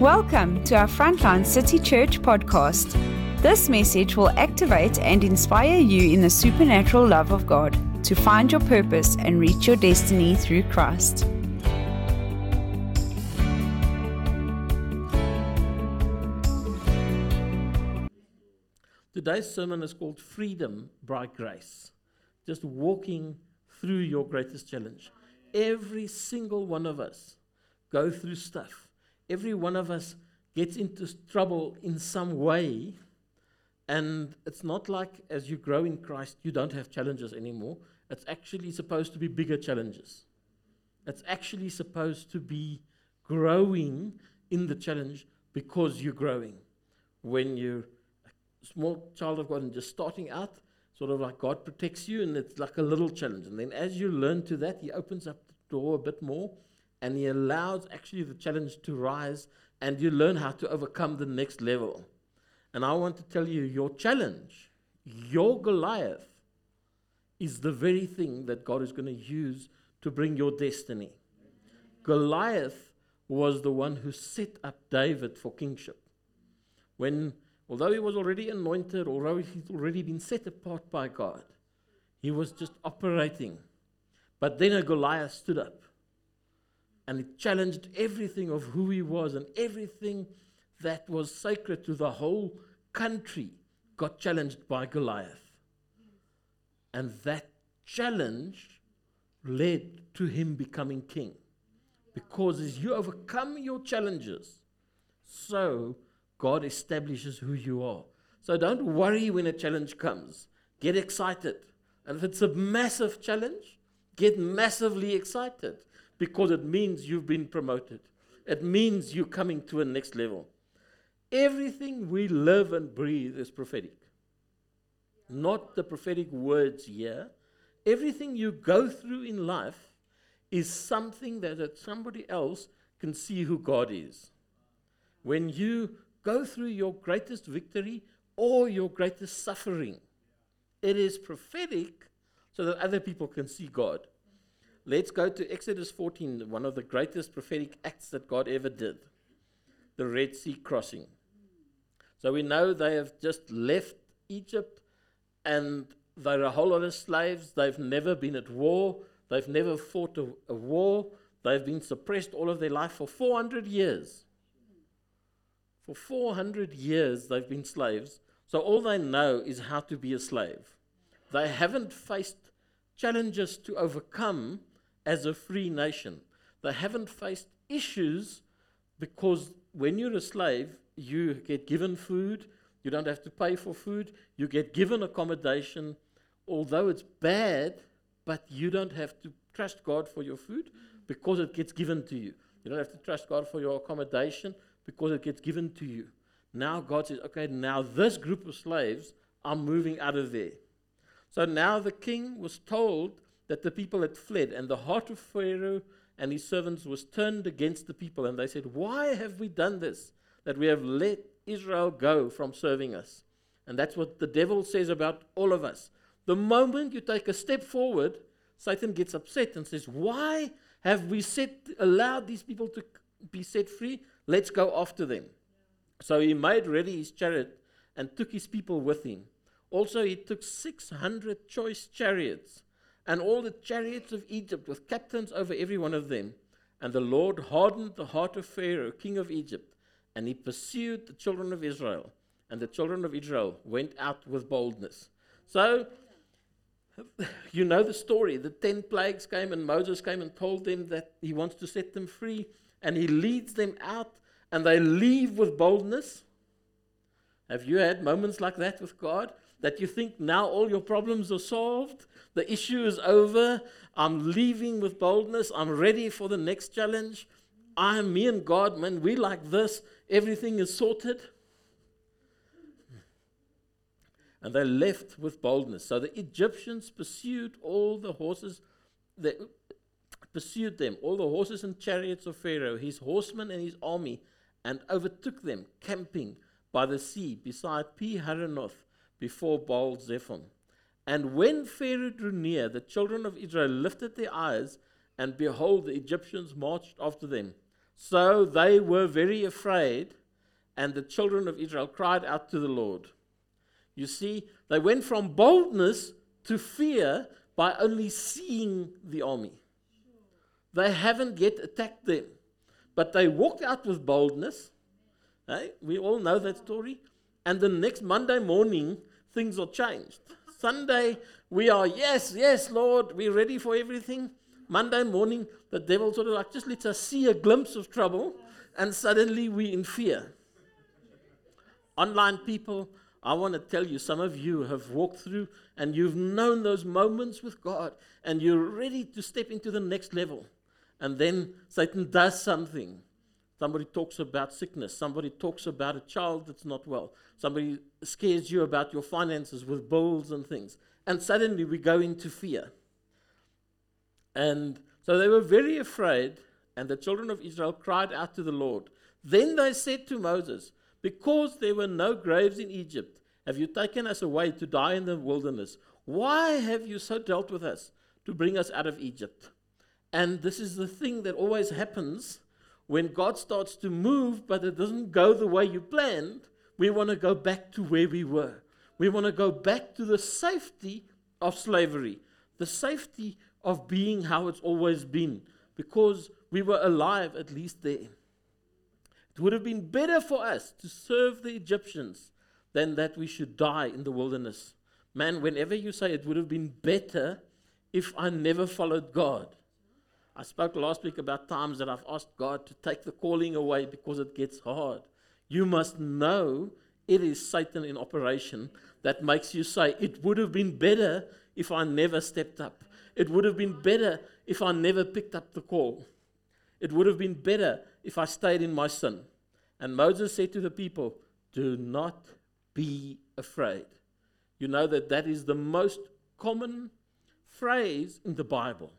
Welcome to our Frontline City Church podcast. This message will activate and inspire you in the supernatural love of God to find your purpose and reach your destiny through Christ. Today's sermon is called Freedom by Grace. Just walking through your greatest challenge. Every single one of us go through stuff. Every one of us gets into trouble in some way. And it's not like as you grow in Christ, you don't have challenges anymore. It's actually supposed to be bigger challenges. It's actually supposed to be growing in the challenge because you're growing. When you're a small child of God and just starting out, sort of like God protects you, and it's like a little challenge. And then as you learn to that, He opens up the door a bit more, and He allows actually the challenge to rise, and you learn how to overcome the next level. And I want to tell you your challenge, your Goliath, is the very thing that God is going to use to bring your destiny. Goliath was the one who set up David for kingship. When although he was already anointed, although he'd already been set apart by God, he was just operating. But then a Goliath stood up and it challenged everything of who he was and everything that was sacred to the whole country got challenged by Goliath. And that challenge led to him becoming king. Because as you overcome your challenges, so God establishes who you are. So don't worry when a challenge comes. Get excited. And if it's a massive challenge, get massively excited because it means you've been promoted. It means you're coming to a next level. Everything we live and breathe is prophetic. Not the prophetic words here. Everything you go through in life is something that, somebody else can see who God is. When you go through your greatest victory or your greatest suffering. It is prophetic so that other people can see God. Let's go to Exodus 14, one of the greatest prophetic acts that God ever did the Red Sea crossing. So we know they have just left Egypt and they're a whole lot of slaves. They've never been at war, they've never fought a, a war, they've been suppressed all of their life for 400 years. For 400 years, they've been slaves. So all they know is how to be a slave. They haven't faced challenges to overcome as a free nation. They haven't faced issues because when you're a slave, you get given food, you don't have to pay for food, you get given accommodation, although it's bad, but you don't have to trust God for your food because it gets given to you. You don't have to trust God for your accommodation because it gets given to you. Now God says, okay, now this group of slaves are moving out of there. So now the king was told that the people had fled, and the heart of Pharaoh and his servants was turned against the people. And they said, Why have we done this? That we have let Israel go from serving us. And that's what the devil says about all of us. The moment you take a step forward, Satan gets upset and says, Why have we set, allowed these people to be set free? Let's go after them. So he made ready his chariot and took his people with him. Also, he took 600 choice chariots and all the chariots of Egypt with captains over every one of them. And the Lord hardened the heart of Pharaoh, king of Egypt, and he pursued the children of Israel. And the children of Israel went out with boldness. So, you know the story. The ten plagues came, and Moses came and told them that he wants to set them free and he leads them out and they leave with boldness. Have you had moments like that with God? That you think now all your problems are solved, the issue is over, I'm leaving with boldness, I'm ready for the next challenge. I'm me and God, man, we like this, everything is sorted. And they left with boldness. So the Egyptians pursued all the horses, the, pursued them, all the horses and chariots of Pharaoh, his horsemen and his army, and overtook them, camping by the sea beside Pi Hahiroth before Baal Zephon. And when Pharaoh drew near, the children of Israel lifted their eyes, and behold, the Egyptians marched after them. So they were very afraid, and the children of Israel cried out to the Lord. You see, they went from boldness to fear by only seeing the army. They haven't yet attacked them, but they walked out with boldness. Hey, we all know that story. And the next Monday morning, things are changed. Sunday, we are, yes, yes, Lord, we're ready for everything. Monday morning, the devil sort of like just lets us see a glimpse of trouble, and suddenly we're in fear. Online people, I want to tell you, some of you have walked through and you've known those moments with God, and you're ready to step into the next level. And then Satan does something. Somebody talks about sickness. Somebody talks about a child that's not well. Somebody scares you about your finances with bills and things. And suddenly we go into fear. And so they were very afraid, and the children of Israel cried out to the Lord. Then they said to Moses, Because there were no graves in Egypt, have you taken us away to die in the wilderness? Why have you so dealt with us to bring us out of Egypt? And this is the thing that always happens when God starts to move, but it doesn't go the way you planned. We want to go back to where we were. We want to go back to the safety of slavery, the safety of being how it's always been, because we were alive at least there. It would have been better for us to serve the Egyptians than that we should die in the wilderness. Man, whenever you say it would have been better if I never followed God, I spoke last week about times that I've asked God to take the calling away because it gets hard. You must know it is Satan in operation that makes you say, It would have been better if I never stepped up. It would have been better if I never picked up the call. It would have been better if I stayed in my sin. And Moses said to the people, Do not be afraid. You know that that is the most common phrase in the Bible.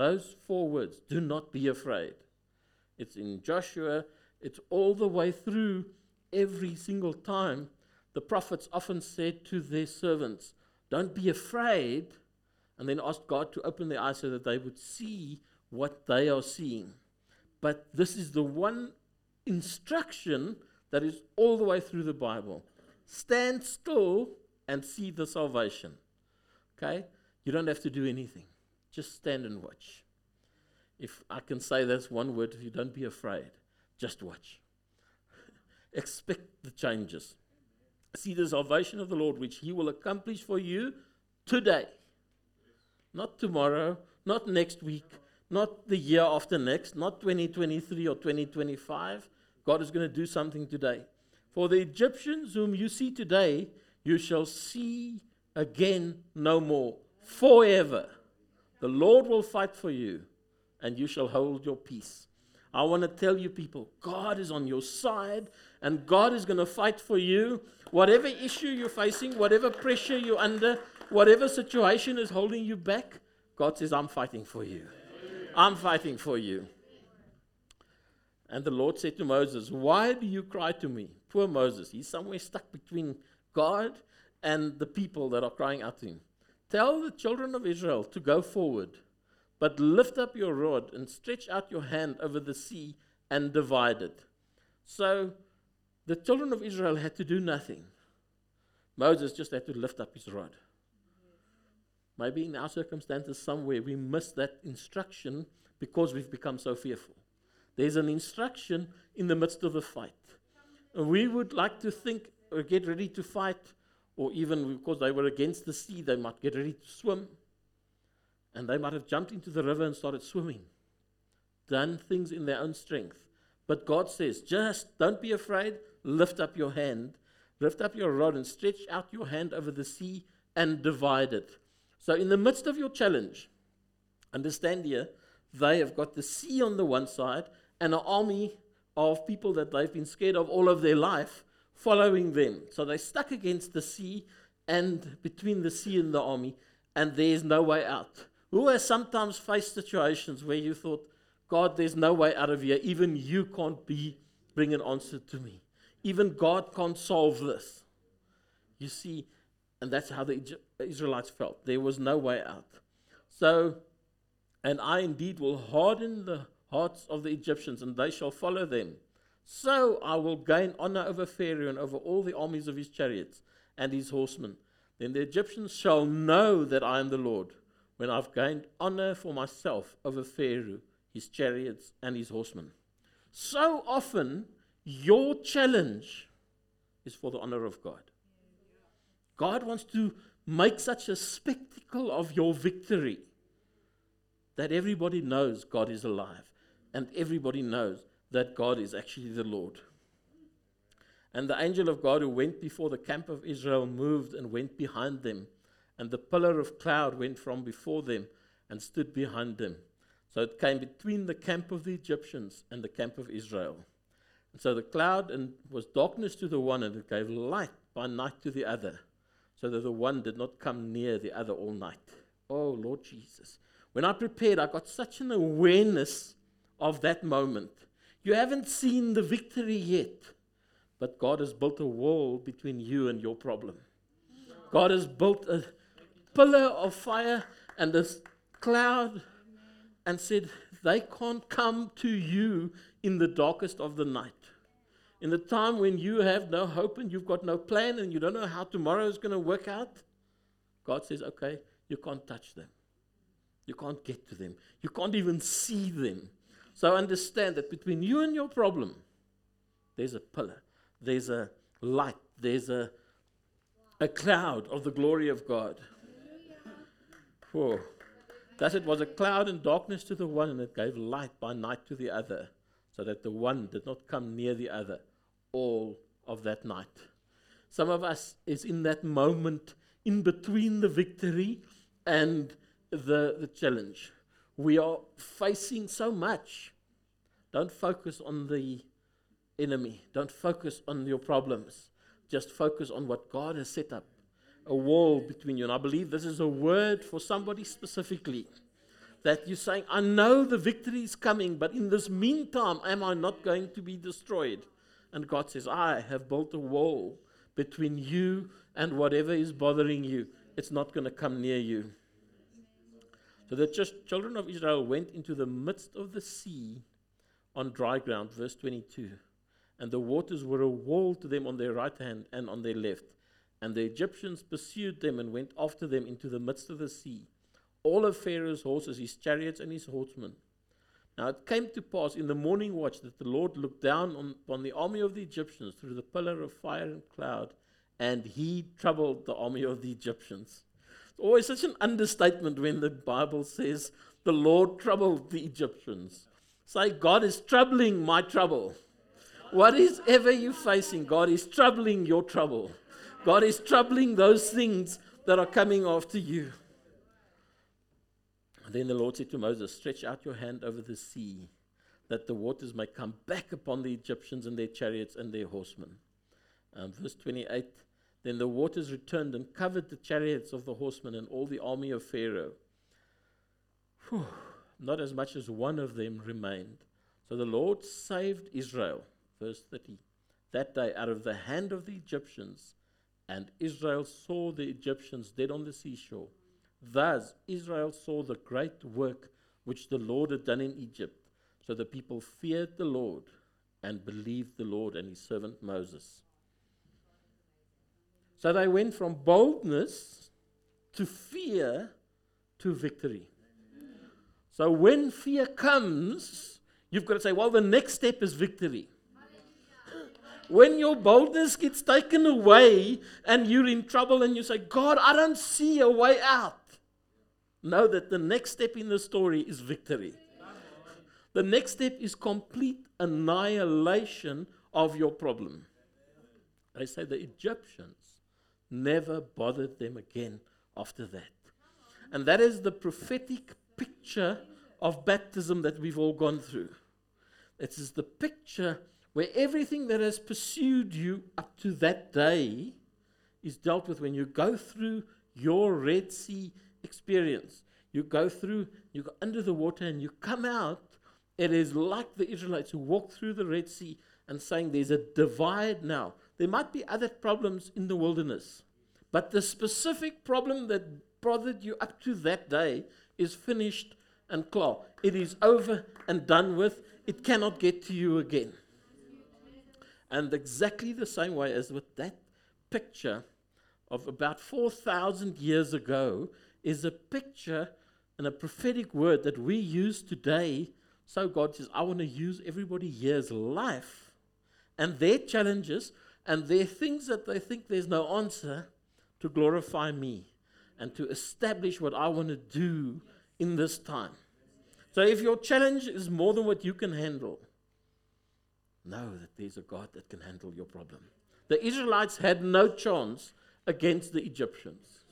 Those four words, do not be afraid. It's in Joshua, it's all the way through every single time. The prophets often said to their servants, Don't be afraid, and then asked God to open their eyes so that they would see what they are seeing. But this is the one instruction that is all the way through the Bible. Stand still and see the salvation. Okay? You don't have to do anything. Just stand and watch. If I can say that's one word, if you don't be afraid, just watch. Expect the changes. See the salvation of the Lord, which He will accomplish for you today. Not tomorrow, not next week, not the year after next, not 2023 or 2025. God is going to do something today. For the Egyptians whom you see today, you shall see again no more, forever. The Lord will fight for you, and you shall hold your peace. I want to tell you, people, God is on your side, and God is going to fight for you. Whatever issue you're facing, whatever pressure you're under, whatever situation is holding you back, God says, I'm fighting for you. I'm fighting for you. And the Lord said to Moses, Why do you cry to me? Poor Moses. He's somewhere stuck between God and the people that are crying out to him. Tell the children of Israel to go forward, but lift up your rod and stretch out your hand over the sea and divide it. So the children of Israel had to do nothing. Moses just had to lift up his rod. Maybe in our circumstances, somewhere we miss that instruction because we've become so fearful. There's an instruction in the midst of the fight. We would like to think or get ready to fight or even because they were against the sea, they might get ready to swim. And they might have jumped into the river and started swimming, done things in their own strength. But God says, just don't be afraid, lift up your hand, lift up your rod, and stretch out your hand over the sea and divide it. So, in the midst of your challenge, understand here, they have got the sea on the one side and an army of people that they've been scared of all of their life following them. So they're stuck against the sea and between the sea and the army, and there's no way out. Who has sometimes faced situations where you thought, God, there's no way out of here. Even you can't be bring an answer to me. Even God can't solve this. You see, and that's how the Israelites felt. There was no way out. So, and I indeed will harden the hearts of the Egyptians, and they shall follow them. So I will gain honor over Pharaoh and over all the armies of his chariots and his horsemen. Then the Egyptians shall know that I am the Lord, when I've gained honor for myself over Pharaoh, his chariots, and his horsemen. So often, your challenge is for the honor of God. God wants to make such a spectacle of your victory that everybody knows God is alive and everybody knows that God is actually the Lord. And the angel of God who went before the camp of Israel moved and went behind them, and the pillar of cloud went from before them and stood behind them. So it came between the camp of the Egyptians and the camp of Israel. And so the cloud and was darkness to the one, and it gave light by night to the other, so that the one did not come near the other all night. Oh, Lord Jesus. When I prepared, I got such an awareness of that moment. You haven't seen the victory yet, but God has built a wall between you and your problem. God has built a pillar of fire and a cloud and said, They can't come to you in the darkest of the night. In the time when you have no hope and you've got no plan and you don't know how tomorrow is going to work out, God says, Okay, you can't touch them. You can't get to them. You can't even see them. So understand that between you and your problem, there's a pillar, there's a light, there's a, a cloud of the glory of God. Whoa. Thus it was a cloud and darkness to the one, and it gave light by night to the other, so that the one did not come near the other all of that night. Some of us is in that moment in between the victory and the, the challenge. We are facing so much. Don't focus on the enemy. Don't focus on your problems. Just focus on what God has set up a wall between you. And I believe this is a word for somebody specifically. That you're saying, I know the victory is coming, but in this meantime, am I not going to be destroyed? And God says, I have built a wall between you and whatever is bothering you. It's not going to come near you. So the ch- children of Israel went into the midst of the sea on dry ground, verse 22. And the waters were a wall to them on their right hand and on their left. And the Egyptians pursued them and went after them into the midst of the sea. All of Pharaoh's horses, his chariots, and his horsemen. Now it came to pass in the morning watch that the Lord looked down on, upon the army of the Egyptians through the pillar of fire and cloud, and he troubled the army of the Egyptians always such an understatement when the Bible says the Lord troubled the Egyptians. Say, God is troubling my trouble. What is ever you facing, God is troubling your trouble. God is troubling those things that are coming after you. And then the Lord said to Moses, Stretch out your hand over the sea, that the waters may come back upon the Egyptians and their chariots and their horsemen. Um, verse 28 then the waters returned and covered the chariots of the horsemen and all the army of Pharaoh. Whew, not as much as one of them remained. So the Lord saved Israel, verse 30, that day out of the hand of the Egyptians. And Israel saw the Egyptians dead on the seashore. Thus Israel saw the great work which the Lord had done in Egypt. So the people feared the Lord and believed the Lord and his servant Moses. So they went from boldness to fear to victory. So when fear comes, you've got to say, well, the next step is victory. When your boldness gets taken away and you're in trouble and you say, God, I don't see a way out, know that the next step in the story is victory. The next step is complete annihilation of your problem. They say the Egyptians never bothered them again after that. And that is the prophetic picture of baptism that we've all gone through. It is the picture where everything that has pursued you up to that day is dealt with when you go through your Red Sea experience. You go through, you go under the water, and you come out. It is like the Israelites who walked through the Red Sea and saying there's a divide now. There might be other problems in the wilderness, but the specific problem that bothered you up to that day is finished and claw. It is over and done with. It cannot get to you again. And exactly the same way as with that picture of about 4,000 years ago is a picture and a prophetic word that we use today. So God says, I want to use everybody here's life and their challenges and their things that they think there's no answer to glorify me and to establish what I want to do in this time. So if your challenge is more than what you can handle, know that there's a God that can handle your problem. The Israelites had no chance against the Egyptians.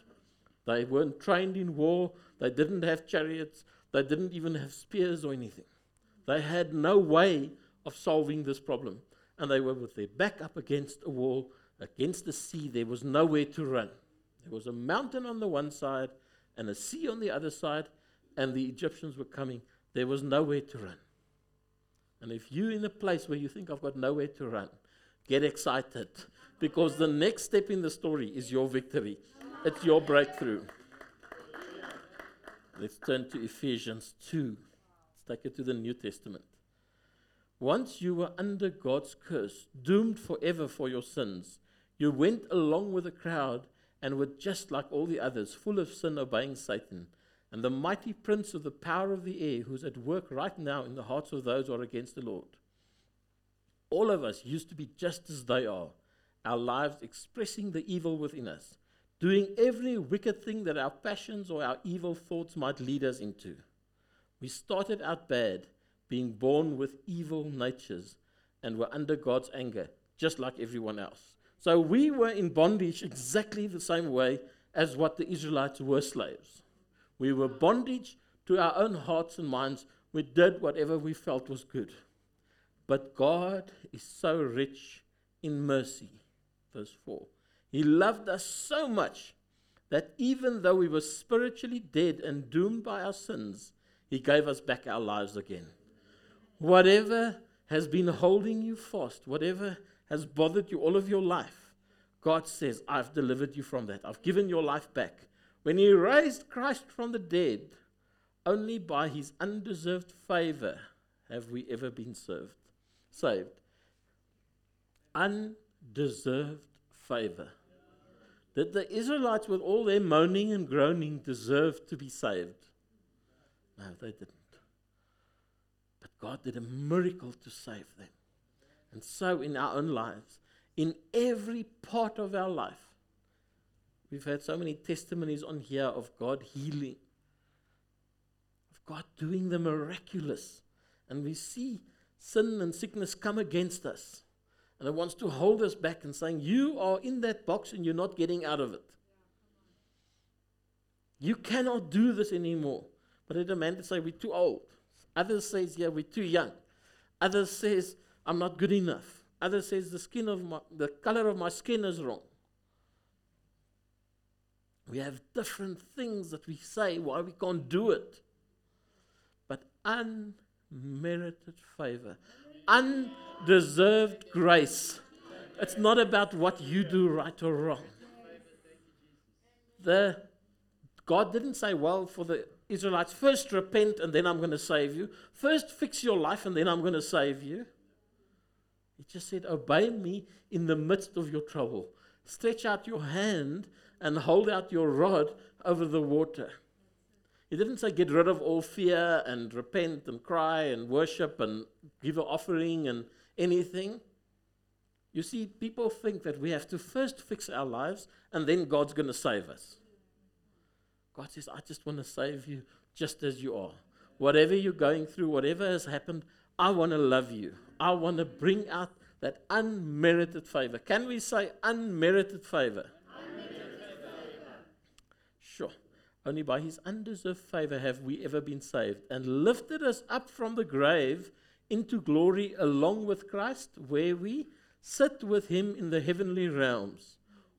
They weren't trained in war, they didn't have chariots, they didn't even have spears or anything. They had no way of solving this problem. And they were with their back up against a wall, against the sea. There was nowhere to run. There was a mountain on the one side and a sea on the other side, and the Egyptians were coming. There was nowhere to run. And if you're in a place where you think I've got nowhere to run, get excited because the next step in the story is your victory, it's your breakthrough. Let's turn to Ephesians 2. Let's take it to the New Testament. Once you were under God's curse, doomed forever for your sins, you went along with the crowd and were just like all the others, full of sin, obeying Satan and the mighty prince of the power of the air, who's at work right now in the hearts of those who are against the Lord. All of us used to be just as they are, our lives expressing the evil within us, doing every wicked thing that our passions or our evil thoughts might lead us into. We started out bad, being born with evil natures, and were under God's anger, just like everyone else. So we were in bondage exactly the same way as what the Israelites were slaves. We were bondage to our own hearts and minds. We did whatever we felt was good. But God is so rich in mercy. Verse 4. He loved us so much that even though we were spiritually dead and doomed by our sins, He gave us back our lives again. Whatever has been holding you fast, whatever has bothered you all of your life, God says, I've delivered you from that. I've given your life back. When he raised Christ from the dead, only by his undeserved favor have we ever been served, saved. Undeserved favor. Did the Israelites, with all their moaning and groaning, deserve to be saved? No, they didn't. God did a miracle to save them. And so, in our own lives, in every part of our life, We've had so many testimonies on here of God healing, of God doing the miraculous. And we see sin and sickness come against us. And it wants to hold us back and saying, You are in that box and you're not getting out of it. You cannot do this anymore. But it man to say, We're too old. Others says, Yeah, we're too young. Others says, I'm not good enough. Others says the skin of my, the color of my skin is wrong. We have different things that we say why we can't do it. But unmerited favor, undeserved grace. It's not about what you do right or wrong. The God didn't say, well, for the Israelites, first repent and then I'm going to save you. First fix your life and then I'm going to save you. He just said, obey me in the midst of your trouble. Stretch out your hand and hold out your rod over the water. He didn't say get rid of all fear and repent and cry and worship and give an offering and anything. You see, people think that we have to first fix our lives and then God's going to save us. God says, I just want to save you just as you are. Whatever you're going through, whatever has happened, I want to love you. I want to bring out that unmerited favor. Can we say unmerited favor? Unmerited favor. Sure. Only by his undeserved favor have we ever been saved, and lifted us up from the grave into glory along with Christ, where we sit with him in the heavenly realms.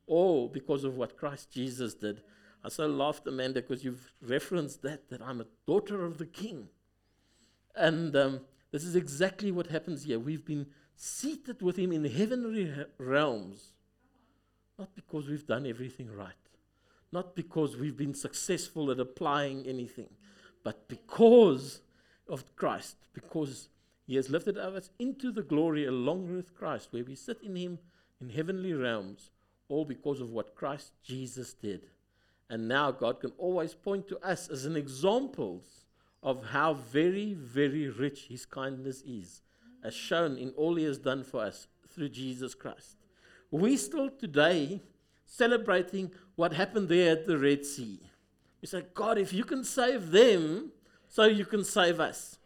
All because of what Christ Jesus did. I so laughed, Amanda, because you've referenced that, that I'm a daughter of the King. And um, this is exactly what happens here. We've been seated with him in heavenly realms, not because we've done everything right not because we've been successful at applying anything, But because of Christ, because he has lifted us into the glory along with Christ, where we sit in him in heavenly realms, all because of what Christ Jesus did. And now God can always point to us as an example of how very, very rich his kindness is, as shown in all he has done for us through Jesus Christ. We still today celebrating what happened there at the Red Sea. We say, God, if you can save them, so you can save us.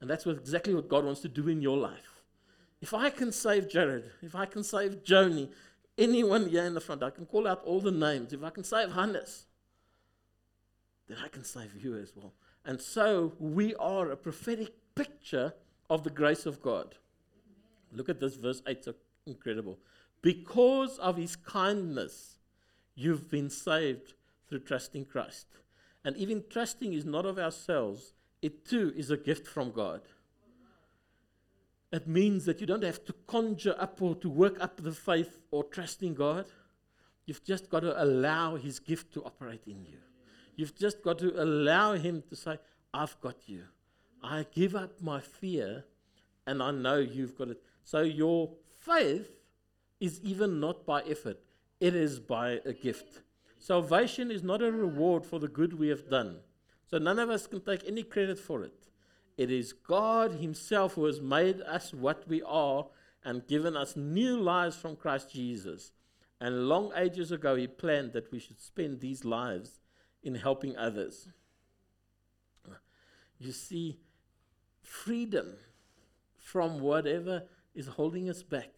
And that's what, exactly what God wants to do in your life. If I can save Jared, if I can save Joni, anyone here in the front, I can call out all the names. If I can save Hannes, then I can save you as well. And so we are a prophetic picture of the grace of God. Look at this verse 8, so incredible. Because of his kindness, you've been saved through trusting Christ. And even trusting is not of ourselves, it too is a gift from God. It means that you don't have to conjure up or to work up the faith or trust in God. You've just got to allow His gift to operate in you. You've just got to allow Him to say, I've got you. I give up my fear and I know you've got it. So your faith is even not by effort, it is by a gift. Salvation is not a reward for the good we have done. So none of us can take any credit for it. It is God Himself who has made us what we are and given us new lives from Christ Jesus. And long ages ago, He planned that we should spend these lives in helping others. You see, freedom from whatever is holding us back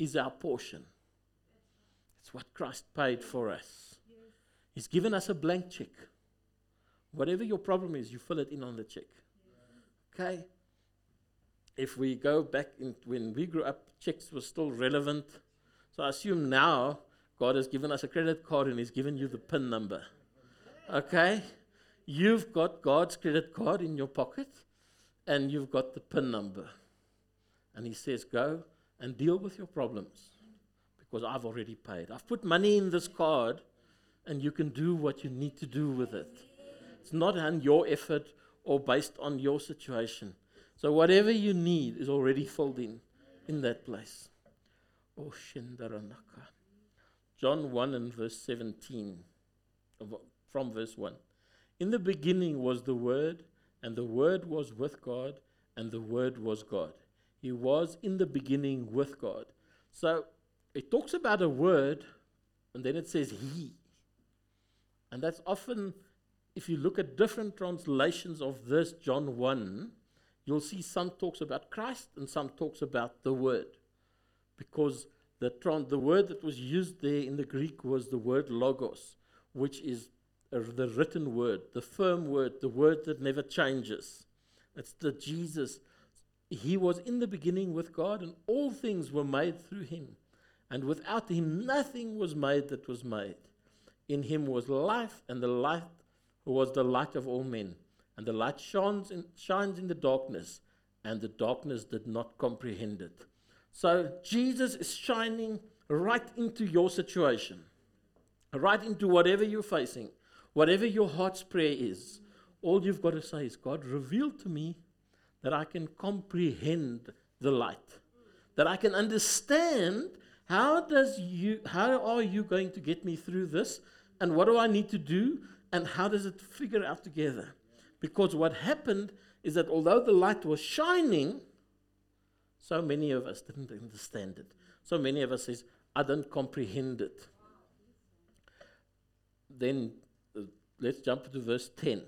is our portion. It's what Christ paid for us. He's given us a blank check. Whatever your problem is, you fill it in on the check. Okay? If we go back in, when we grew up, checks were still relevant. So I assume now God has given us a credit card and He's given you the PIN number. Okay? You've got God's credit card in your pocket and you've got the PIN number. And He says, Go and deal with your problems because I've already paid. I've put money in this card and you can do what you need to do with it. It's not on your effort or based on your situation. So whatever you need is already filled in in that place. Oh, Shindaranaka. John 1 and verse 17, from verse 1. In the beginning was the Word, and the Word was with God, and the Word was God. He was in the beginning with God. So it talks about a word, and then it says He. And that's often if you look at different translations of this John 1, you'll see some talks about Christ and some talks about the Word. Because the, the word that was used there in the Greek was the word logos, which is a, the written word, the firm word, the word that never changes. It's the Jesus. He was in the beginning with God, and all things were made through him. And without him, nothing was made that was made. In him was life, and the life was the light of all men. And the light shines in, shines in the darkness, and the darkness did not comprehend it. So Jesus is shining right into your situation, right into whatever you're facing, whatever your heart's prayer is. All you've got to say is, God, reveal to me that I can comprehend the light, that I can understand how does you how are you going to get me through this and what do I need to do and how does it figure out together? Because what happened is that although the light was shining, so many of us didn't understand it. So many of us says, I don't comprehend it. Then uh, let's jump to verse 10.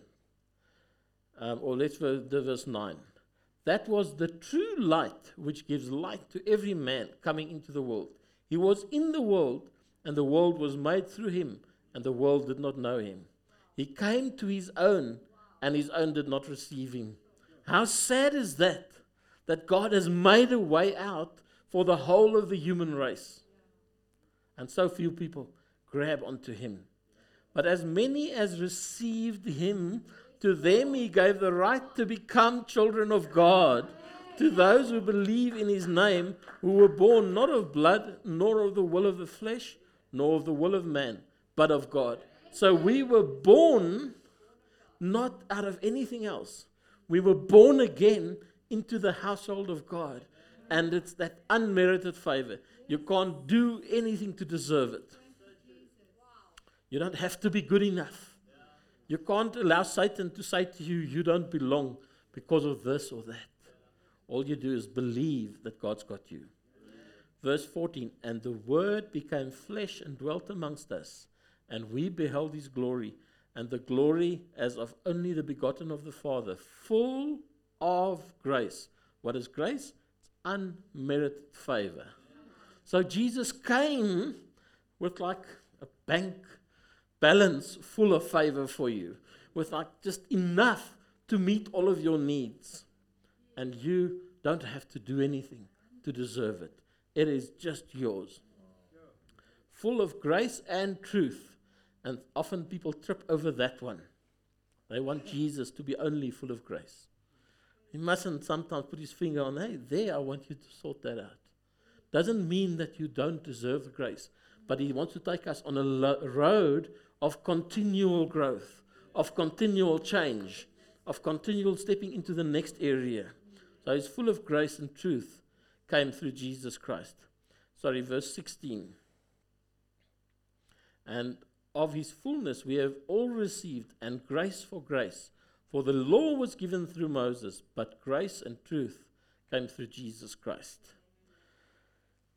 Um, or let's go to verse 9. That was the true light which gives light to every man coming into the world. He was in the world, and the world was made through him, and the world did not know him. He came to his own, and his own did not receive him. How sad is that? That God has made a way out for the whole of the human race. And so few people grab onto him. But as many as received him, to them he gave the right to become children of God, to those who believe in his name, who were born not of blood, nor of the will of the flesh, nor of the will of man, but of God. So we were born not out of anything else. We were born again into the household of God. And it's that unmerited favor. You can't do anything to deserve it. You don't have to be good enough. You can't allow Satan to say to you, you don't belong because of this or that. All you do is believe that God's got you. Verse 14 And the Word became flesh and dwelt amongst us, and we beheld his glory, and the glory as of only the begotten of the Father, full of grace. What is grace? It's unmerited favor. So Jesus came with like a bank balance full of favor for you, with like just enough to meet all of your needs. And you don't have to do anything to deserve it, it is just yours. Full of grace and truth. And often people trip over that one. They want Jesus to be only full of grace. He mustn't sometimes put his finger on, hey, there, I want you to sort that out. Doesn't mean that you don't deserve grace, but he wants to take us on a lo- road of continual growth, of continual change, of continual stepping into the next area. So he's full of grace and truth, came through Jesus Christ. Sorry, verse 16. And of his fullness we have all received, and grace for grace. For the law was given through Moses, but grace and truth came through Jesus Christ.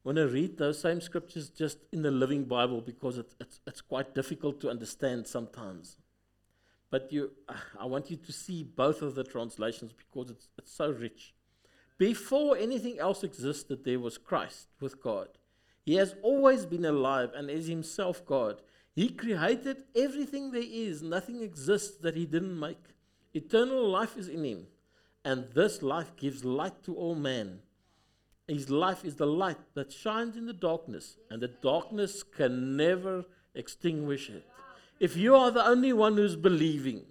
I want to read those same scriptures just in the Living Bible because it, it's, it's quite difficult to understand sometimes. But you, I want you to see both of the translations because it's, it's so rich. Before anything else existed, there was Christ with God. He has always been alive and is himself God. He created everything there is, nothing exists that he didn't make. Eternal life is in him, and this life gives light to all men. His life is the light that shines in the darkness, and the darkness can never extinguish it. If you are the only one who's believing,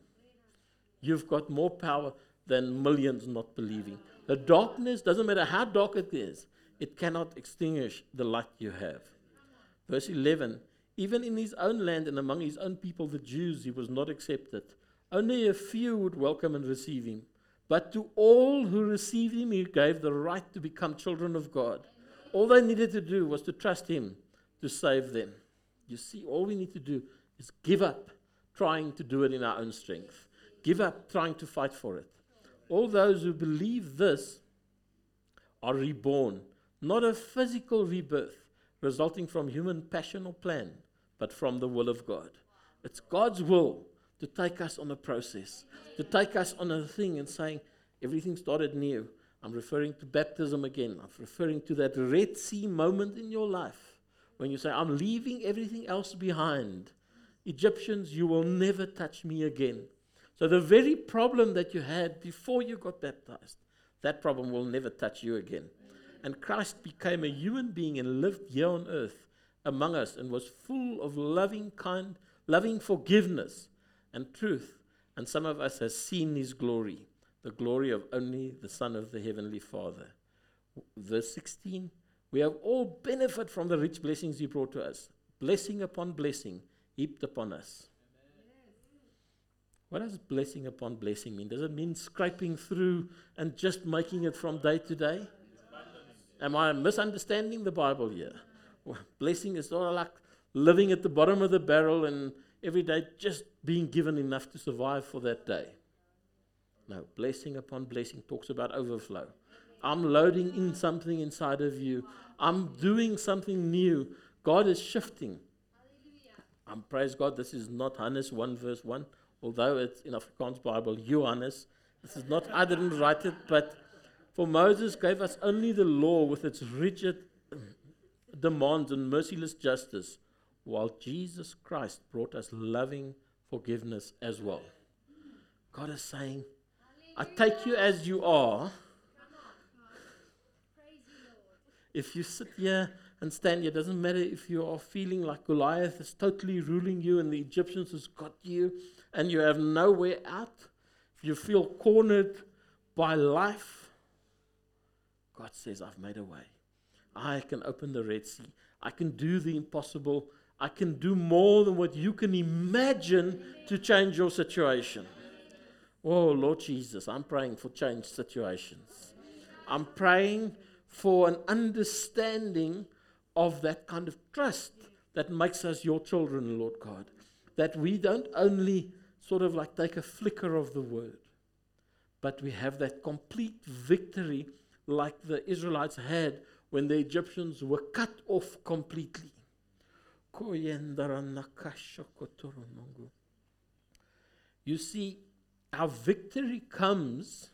you've got more power than millions not believing. The darkness, doesn't matter how dark it is, it cannot extinguish the light you have. Verse 11 Even in his own land and among his own people, the Jews, he was not accepted. Only a few would welcome and receive him. But to all who received him, he gave the right to become children of God. All they needed to do was to trust him to save them. You see, all we need to do is give up trying to do it in our own strength, give up trying to fight for it. All those who believe this are reborn, not a physical rebirth resulting from human passion or plan, but from the will of God. It's God's will to take us on a process, to take us on a thing and saying, everything started new. I'm referring to baptism again. I'm referring to that Red Sea moment in your life when you say, I'm leaving everything else behind. Egyptians, you will never touch me again. So, the very problem that you had before you got baptized, that problem will never touch you again. And Christ became a human being and lived here on earth among us and was full of loving, kind, loving forgiveness and truth. And some of us have seen his glory, the glory of only the Son of the Heavenly Father. Verse 16 We have all benefit from the rich blessings he brought to us, blessing upon blessing heaped upon us. What does blessing upon blessing mean? Does it mean scraping through and just making it from day to day? Am I misunderstanding the Bible here? Blessing is of like living at the bottom of the barrel and every day just being given enough to survive for that day. No, blessing upon blessing talks about overflow. I'm loading in something inside of you. I'm doing something new. God is shifting. I'm praise God. This is not Hannes 1 verse 1 although it's in Afrikaans Bible, Johannes. This is not, I didn't write it, but for Moses gave us only the law with its rigid demands and merciless justice, while Jesus Christ brought us loving forgiveness as well. God is saying, I take you as you are. If you sit here and stand here, it doesn't matter if you are feeling like Goliath is totally ruling you and the Egyptians has got you and you have nowhere out, if you feel cornered by life, God says, I've made a way. I can open the Red Sea. I can do the impossible. I can do more than what you can imagine to change your situation. Oh, Lord Jesus, I'm praying for changed situations. I'm praying for an understanding of that kind of trust that makes us your children, Lord God. That we don't only sort of like take a flicker of the word, but we have that complete victory like the Israelites had when the Egyptians were cut off completely. You see, our victory comes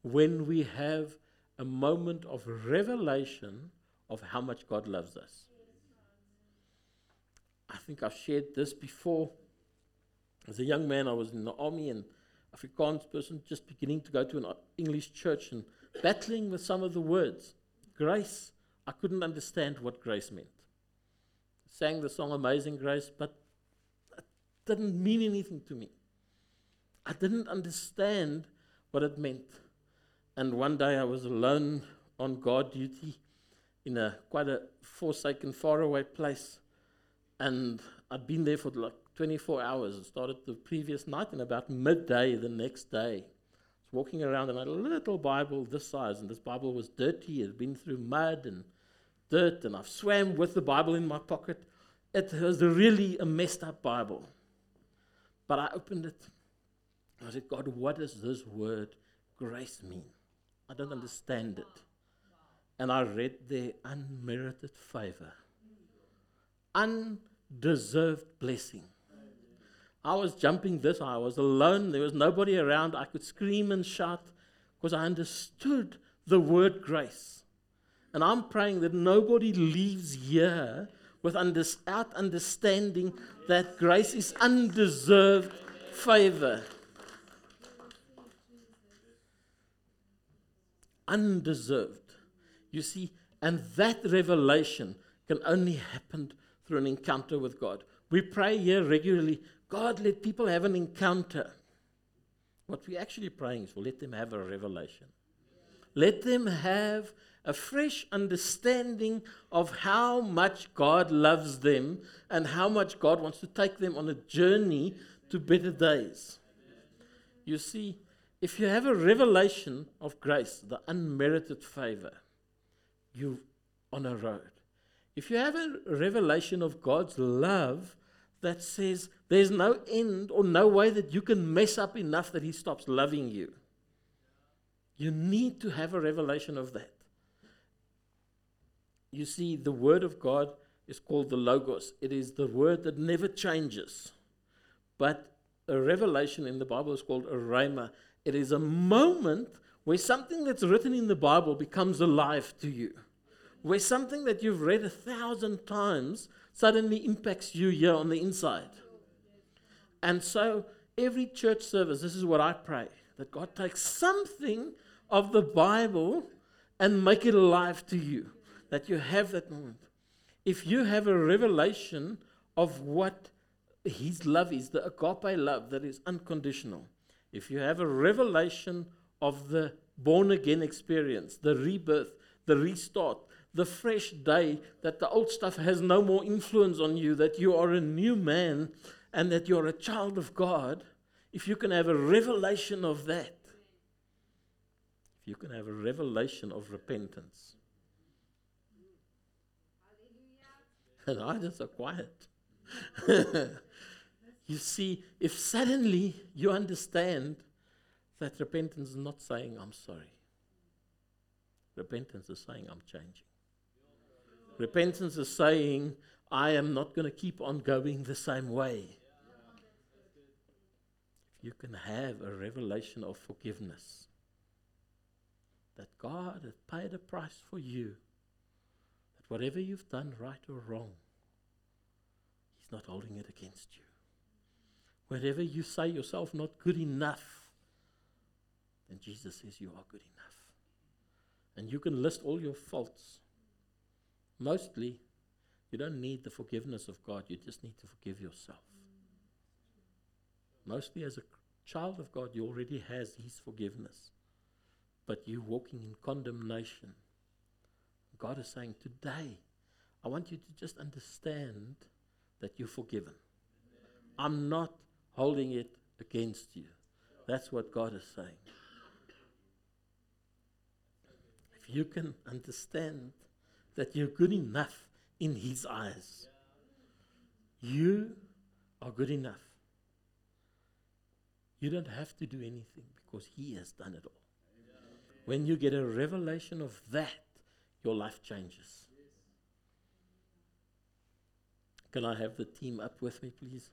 when we have a moment of revelation of how much God loves us. I think I've shared this before. As a young man, I was in the army and Afrikaans person just beginning to go to an English church and battling with some of the words. Grace, I couldn't understand what grace meant. Sang the song Amazing Grace, but it didn't mean anything to me. I didn't understand what it meant. And one day I was alone on guard duty in a quite a forsaken, faraway place. And I'd been there for like 24 hours. I started the previous night, and about midday the next day, was walking around and I had a little Bible this size, and this Bible was dirty. It had been through mud and dirt, and I've swam with the Bible in my pocket. It was really a messed up Bible. But I opened it. I said, God, what does this word grace mean? I don't understand it. And I read there unmerited favor, undeserved blessing. I was jumping this, I was alone, there was nobody around. I could scream and shout because I understood the word grace. And I'm praying that nobody leaves here without understanding that grace is undeserved favor. Undeserved. You see, and that revelation can only happen through an encounter with God. We pray here regularly God, let people have an encounter. What we're actually praying is for let them have a revelation. Let them have a fresh understanding of how much God loves them and how much God wants to take them on a journey to better days. You see, if you have a revelation of grace, the unmerited favor, you're on a road. If you have a revelation of God's love that says there's no end or no way that you can mess up enough that He stops loving you, you need to have a revelation of that. You see, the Word of God is called the Logos, it is the Word that never changes. But a revelation in the Bible is called a rhema. It is a moment where something that's written in the Bible becomes alive to you where something that you've read a thousand times suddenly impacts you here on the inside. And so, every church service, this is what I pray that God takes something of the Bible and make it alive to you, that you have that moment. If you have a revelation of what His love is, the agape love that is unconditional, if you have a revelation of the born again experience, the rebirth, the restart, the fresh day, that the old stuff has no more influence on you, that you are a new man and that you're a child of God, if you can have a revelation of that, if you can have a revelation of repentance. And I just are quiet. you see, if suddenly you understand that repentance is not saying, I'm sorry. Repentance is saying, I'm changing. Repentance is saying, I am not going to keep on going the same way. You can have a revelation of forgiveness, that God has paid a price for you, that whatever you've done, right or wrong, He's not holding it against you. Wherever you say yourself not good enough, then Jesus says you are good enough. And you can list all your faults Mostly, you don't need the forgiveness of God, you just need to forgive yourself. Mostly, as a child of God, you already has His forgiveness, but you're walking in condemnation. God is saying, Today, I want you to just understand that you're forgiven. I'm not holding it against you. That's what God is saying. If you can understand that you're good enough in His eyes, you are good enough. You don't have to do anything because He has done it all. When you get a revelation of that, your life changes. Can I have the team up with me, please?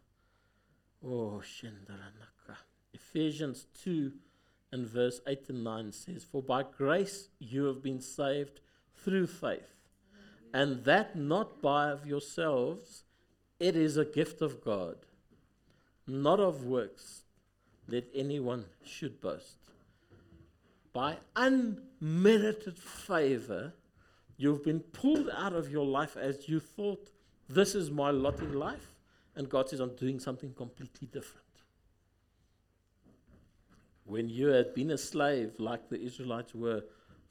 Oh, Shendaranaka. Ephesians 2 and verse 8 and 9 says, For by grace you have been saved through faith, and that not by of yourselves, it is a gift of God, not of works, that anyone should boast. By unmerited favor, you've been pulled out of your life as you thought, this is my lot in life, and God says, I'm doing something completely different. When you had been a slave, like the Israelites were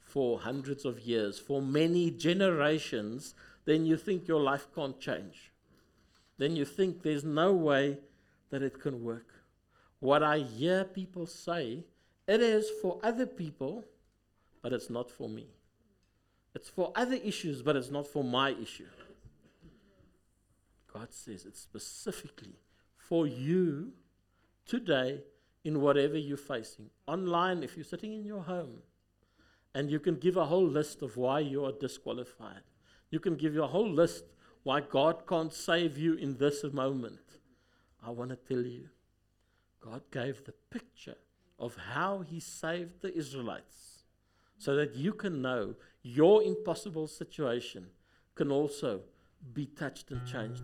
for hundreds of years, for many generations, then you think your life can't change. Then you think there's no way that it can work. What I hear people say, it is for other people, but it's not for me. It's for other issues, but it's not for my issue. God says it's specifically for you today in whatever you're facing. Online, if you're sitting in your home and you can give a whole list of why you are disqualified, you can give you a whole list why God can't save you in this moment. I want to tell you, God gave the picture of how He saved the Israelites so that you can know your impossible situation can also be touched and changed.